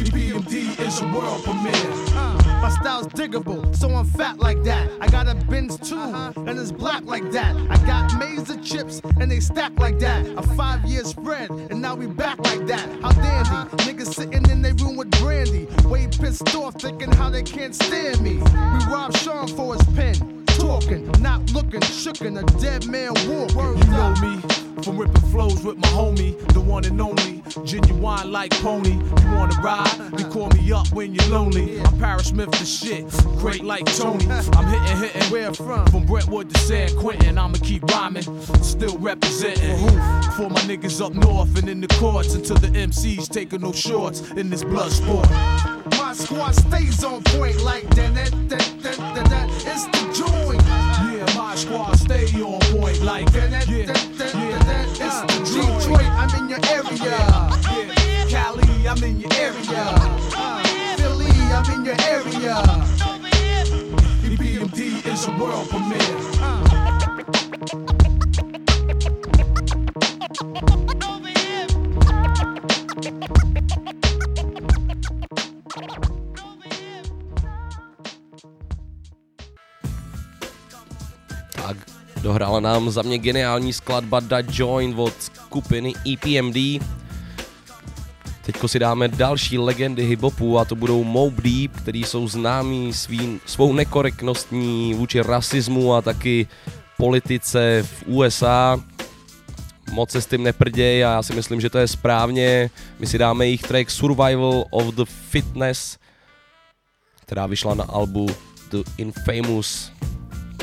EPMD is a world premiere. Uh. My style's diggable, so I'm fat like that. I got a Benz too, uh-huh. and it's black like that. I got Mazer chips, and they stack like that. A five year spread, and now we back like that. How dandy, uh-huh. niggas sitting in their room with brandy. Way pissed off, thinking how they can't stand me. We robbed Sean for his pen. Talking, not looking, shookin' a dead man walk. You know me from ripping flows with my homie, the one and only. Genuine like pony. You wanna ride? Then call me up when you're lonely. I'm Parrish Smith the shit, great like Tony. (laughs) I'm hitting, hitting. Where from? From Brentwood to San Quentin. I'ma keep rhyming, still representing. For my niggas up north and in the courts until the MCs taking no shorts in this blood sport. My squad stays on point like that. that, that, that, that, that. It's the joint. Yeah, my squad stay on point like that. that, that, that, that, that. It's the joint. Detroit, I'm in your area. Yeah. Cali, I'm in your area. Uh, Philly, I'm in your area. EPMD is a world premiere. Tak, dohrála nám za mě geniální skladba Da Joint od skupiny EPMD. Teďko si dáme další legendy hiphopu a to budou Mob Deep, který jsou známí svým, svou nekorektnostní vůči rasismu a taky politice v USA. Moc se s tím neprděj a já si myslím, že to je správně. My si dáme jejich track Survival of the Fitness, která vyšla na albu The Infamous.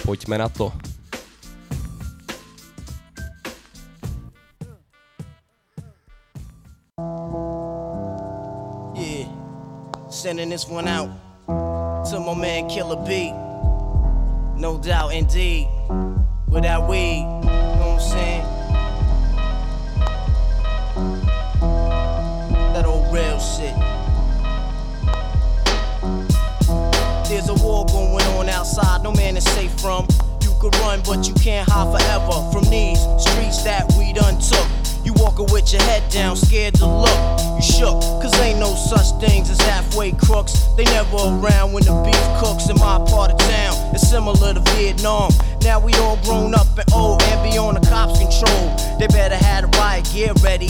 Pojďme na to. Yeah, sending this one out to my man Killer B. No doubt, indeed. Without weed, outside, no man is safe from. You could run, but you can't hide forever from these streets that we done took. You walking with your head down, scared to look. You shook, cause ain't no such things as halfway crooks. They never around when the beef cooks in my part of town. It's similar to Vietnam. Now we all grown up and old and be on the cops' control. They better have the riot gear ready.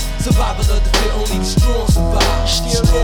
Survival of the fit, only the strong survive.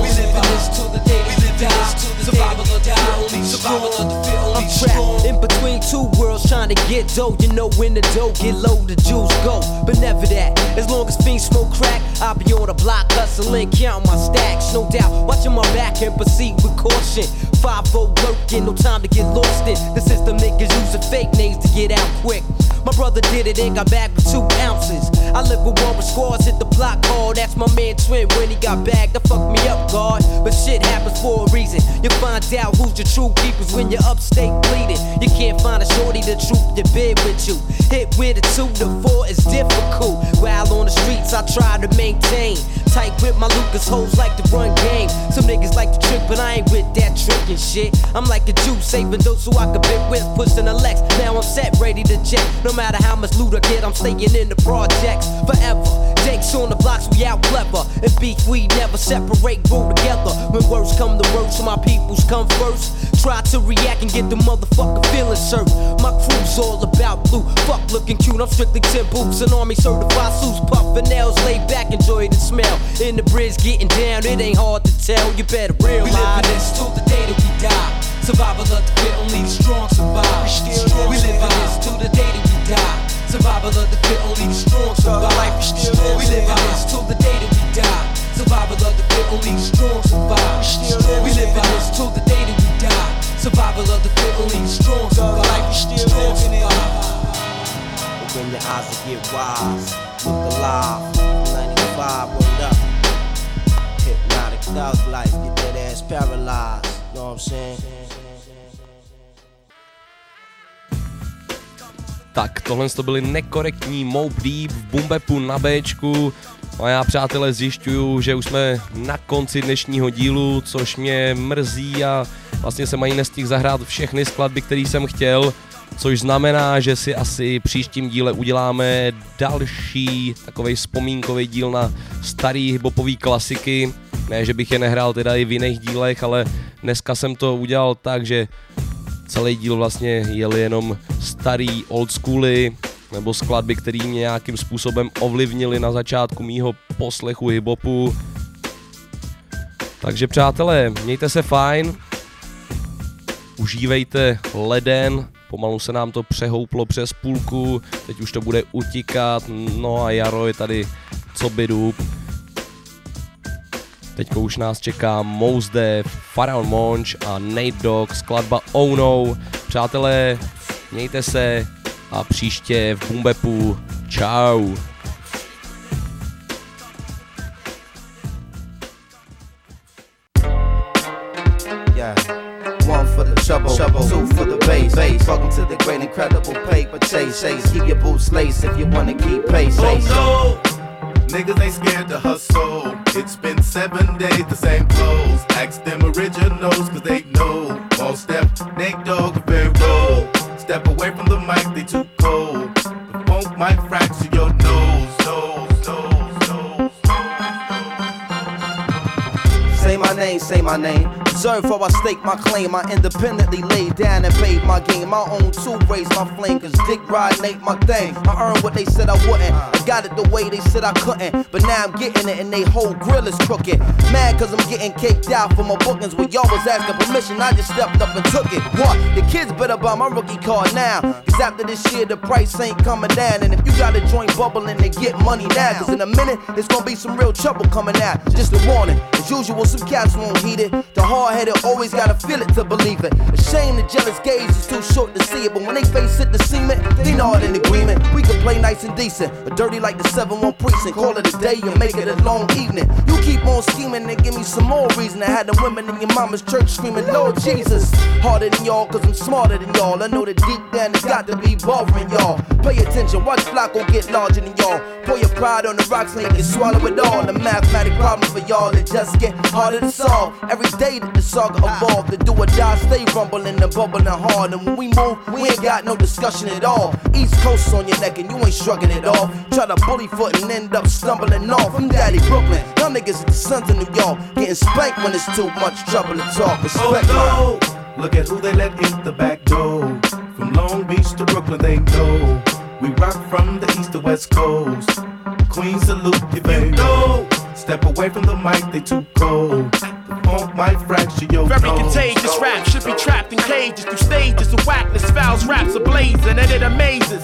we live in this till the day we die. Survival of the fit, only the survival of the fit, only I'm strong. trapped in between two worlds trying to get dough. You know when the dough get low, the juice go. But never that. As long as fiends smoke crack, I'll be on the block hustling, counting my stacks. No doubt, watching my back and proceed with caution. 5 working, no time to get lost in. The system niggas using fake names to get out quick. My brother did it and got back with two ounces. I live with one with scores, hit the block hard. That's my man Twin when he got bagged. That fucked me up, God. But shit happens for a reason. You find out who's your true keepers when you're upstate bleeding. You can't find a shorty to troop the bed with you. Hit with a two to four is difficult. While on the streets, I try to maintain. Tight with my Lucas hoes like to run game. Some niggas like to trick, but I ain't with that trickin' shit. I'm like a Jew saving those who I could bit with, pushing the Lex. Now I'm set, ready to jet. No matter how much loot I get, I'm staying in the projects forever. Jakes on the blocks, we out clever. And beef, we never separate, grow together. When words come to words, my peoples come first. Try to react and get the motherfucking feelings served. My crew's all about blue. Fuck looking cute, I'm strictly 10 boots. An army certified suits, puffin' nails, lay back, enjoy the smell. In the bridge, getting down, it ain't hard to tell. You better realize. We live in this till the day that we die. Survival of the fit, only the strong survive. We live in this till the day that we die. Survival of the fit, only the strong survive. We live in this till the day that we die. Survival of the fit, only the strong survive. We live in this till the day that we die. Survival of the fit, only the strong survive. Strong survive. Open your eyes to get wise. Look alive. 95, word up. Hypnotic thug life. Get that ass paralyzed. Know what I'm saying? Tak, tohle to byly nekorektní Mob Deep v Bumbepu na Bčku. A já, přátelé, zjišťuju, že už jsme na konci dnešního dílu, což mě mrzí a vlastně se mají nestihl zahrát všechny skladby, které jsem chtěl, což znamená, že si asi příštím díle uděláme další takový vzpomínkový díl na starý hiphopový klasiky. Ne, že bych je nehrál teda i v jiných dílech, ale dneska jsem to udělal tak, že celý díl vlastně jel jenom starý old schooly, nebo skladby, které mě nějakým způsobem ovlivnily na začátku mýho poslechu hiphopu. Takže přátelé, mějte se fajn, užívejte leden, pomalu se nám to přehouplo přes půlku, teď už to bude utíkat, no a jaro je tady co by dub. Teďko už nás čeká Mos Def, Pharaoh Monch a Nate Dogg, skladba Oh No. Přátelé, mějte se a příště v Bumbepu. Ciao. Yeah. One for the trouble, trouble. two for the bass. bass. Welcome to the great incredible paper chase. chase. Keep your boots laced if you wanna keep pace. Oh no! Niggas ain't scared to hustle. It's been seven days, the same clothes. Ask them originals, cause they know. All step, Nate Dogg, very roll. Step away from the mic, they too cold. The funk might fracture your nose, nose, nose, my name, say my name. Observe how I stake my claim. I independently laid down and paid my game. My own two raise my flame, cause dick ride ain't my thing. I earned what they said I wouldn't. Got it the way they said I couldn't. But now I'm getting it and they whole grill is crooked. Mad cause I'm getting caked out for my bookings. When y'all was asking permission, I just stepped up and took it. What? The kids better buy my rookie card now. Cause after this year, the price ain't coming down. And if you got a joint bubbling, then get money now. Cause in a minute, it's gonna be some real trouble coming out. Just a warning. As usual, some cats won't heed it. The hard headed always gotta feel it to believe it. A shame the jealous gaze is too short to see it. But when they face it, the cement, they know it in agreement. We can play nice and decent, A dirty like the 7 1 precinct. Call it a day and make it a long evening. You keep on scheming and give me some more reason I had the women in your mama's church screaming, Lord Jesus. Harder than y'all, cause I'm smarter than y'all. I know that deep down it's got to be bothering y'all. Pay attention, watch Flacco get larger than y'all. Pour your pride on the rocks and you swallow it all. The mathematic problem for y'all that just get harder to solve. Every day that the saga evolve, the do or die stay rumbling and bubbling hard. And when we move, we ain't got no discussion at all. East Coast on your neck and you ain't shrugging it off. Try to bully foot and end up stumbling off. I'm Daddy Brooklyn, y'all niggas is the sons of New York. Getting spanked when it's too much trouble to talk. Oh, Respect Oh no! Look at who they let in the back door. From Long Beach to Brooklyn, they know. We rock from the east to west coast. Queen salute if you know. Step away from the mic, they too cold. The funk might fracture your Very nose. contagious rap should be trapped in cages through stages of whackness. Fouls raps ablazing, and it amazes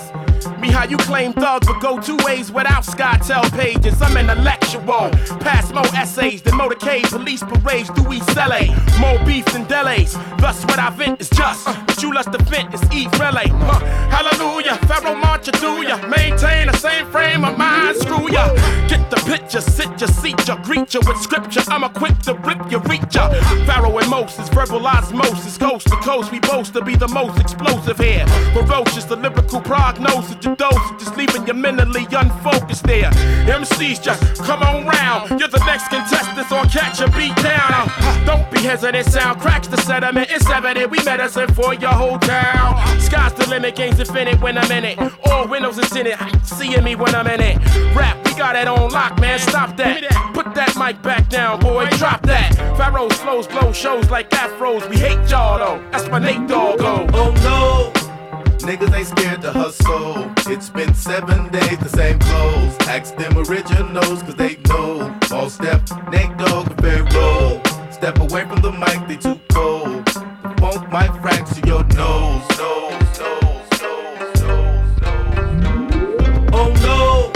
me how you claim thugs but go two ways without SkyTel pages. I'm intellectual, pass more essays than motorcade, police parades through East LA. More beef than delays. Thus, what I vent is just, uh. but you lust to vent is eat relay. Huh. Hallelujah, Pharoahe Monch do ya. Maintain the same frame of mind. Screw ya. Get the picture, sit ya, seat ya, greet ya with scripture. I'm equipped to rip ya, reach ya. Pharaoh and Moses, verbal osmosis, coast to coast. We boast to be the most explosive here. Ferocious, the lyrical prognosis, just leaving you mentally unfocused there. MCs just come on round. You're the next contestant on catch a beat down. Don't be hesitant, sound cracks the sediment. It's evident we medicine for your whole town. Sky's the limit, game's infinite when I'm in it. All windows is in it, seeing me when I'm in it. Rap, we got it on lock, man. Stop that. Put that mic back down, boy. Drop that. Pharaoh's flows blow shows like afros. We hate y'all though. That's my Nate Dogg. Go. Oh no. Niggas ain't scared to hustle. It's been seven days, the same clothes. Ask them originals, cause they know. All step, Nate Dogg, and Pharoahe. Step away from the mic, they too cold. The funk might fracture your nose. Oh no.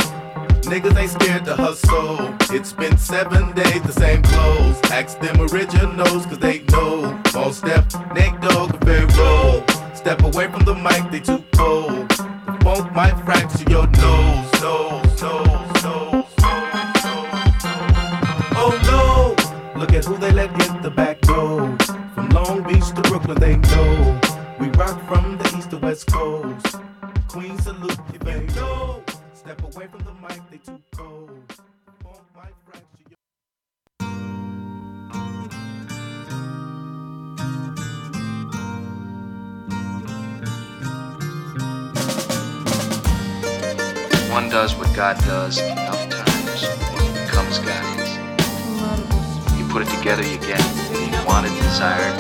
Niggas ain't scared to hustle. It's been seven days, the same clothes. Ask them originals, cause they know. All step, Nate Dogg, and Pharoahe. Step away from the mic, they too cold. The funk might fracture your nose, nose, nose, nose. Oh no! Look at who they let get the back door. From Long Beach to Brooklyn, they know. We rock from the east to west coast. Queen salute you, baby. No! Step away from the mic, they too cold. One does what God does enough times, it becomes God's. You put it together, you get being wanted, desired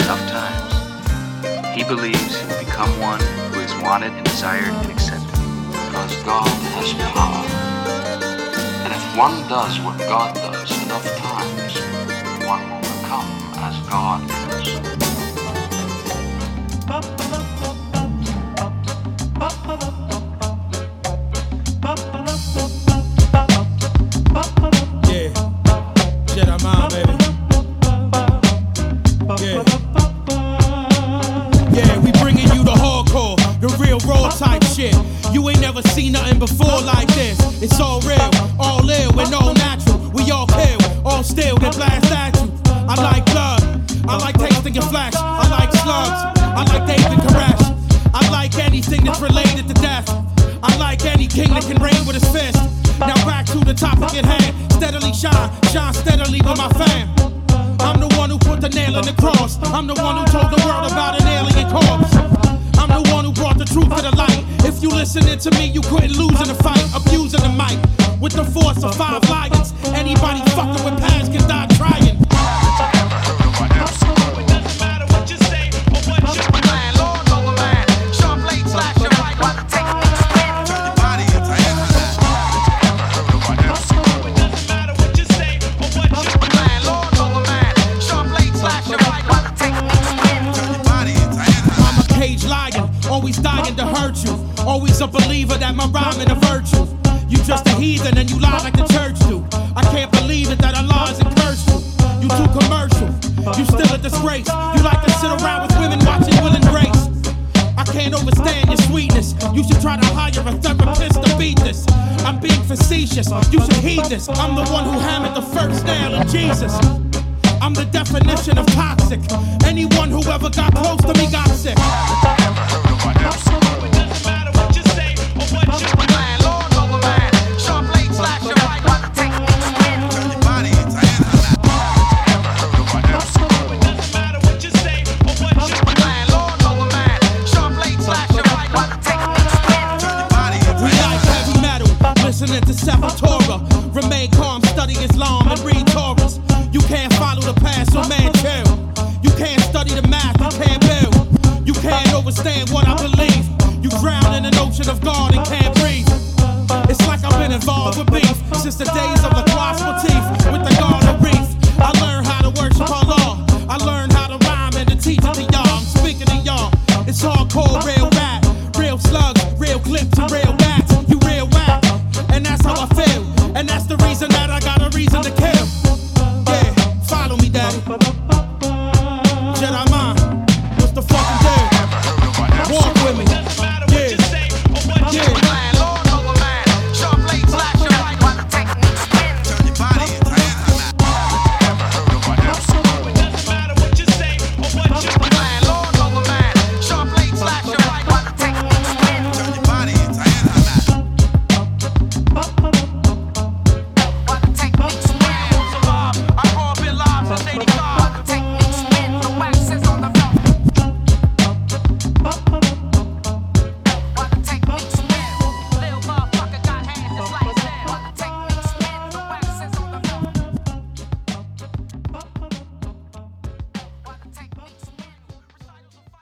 enough times. He believes he will become one who is wanted and desired and accepted. Because God has power. And if one does what God does enough times, one will become as God is. Facetious. You should heed this. I'm the one who hammered the first nail in Jesus. I'm the definition of toxic. Anyone who ever got close to me got sick.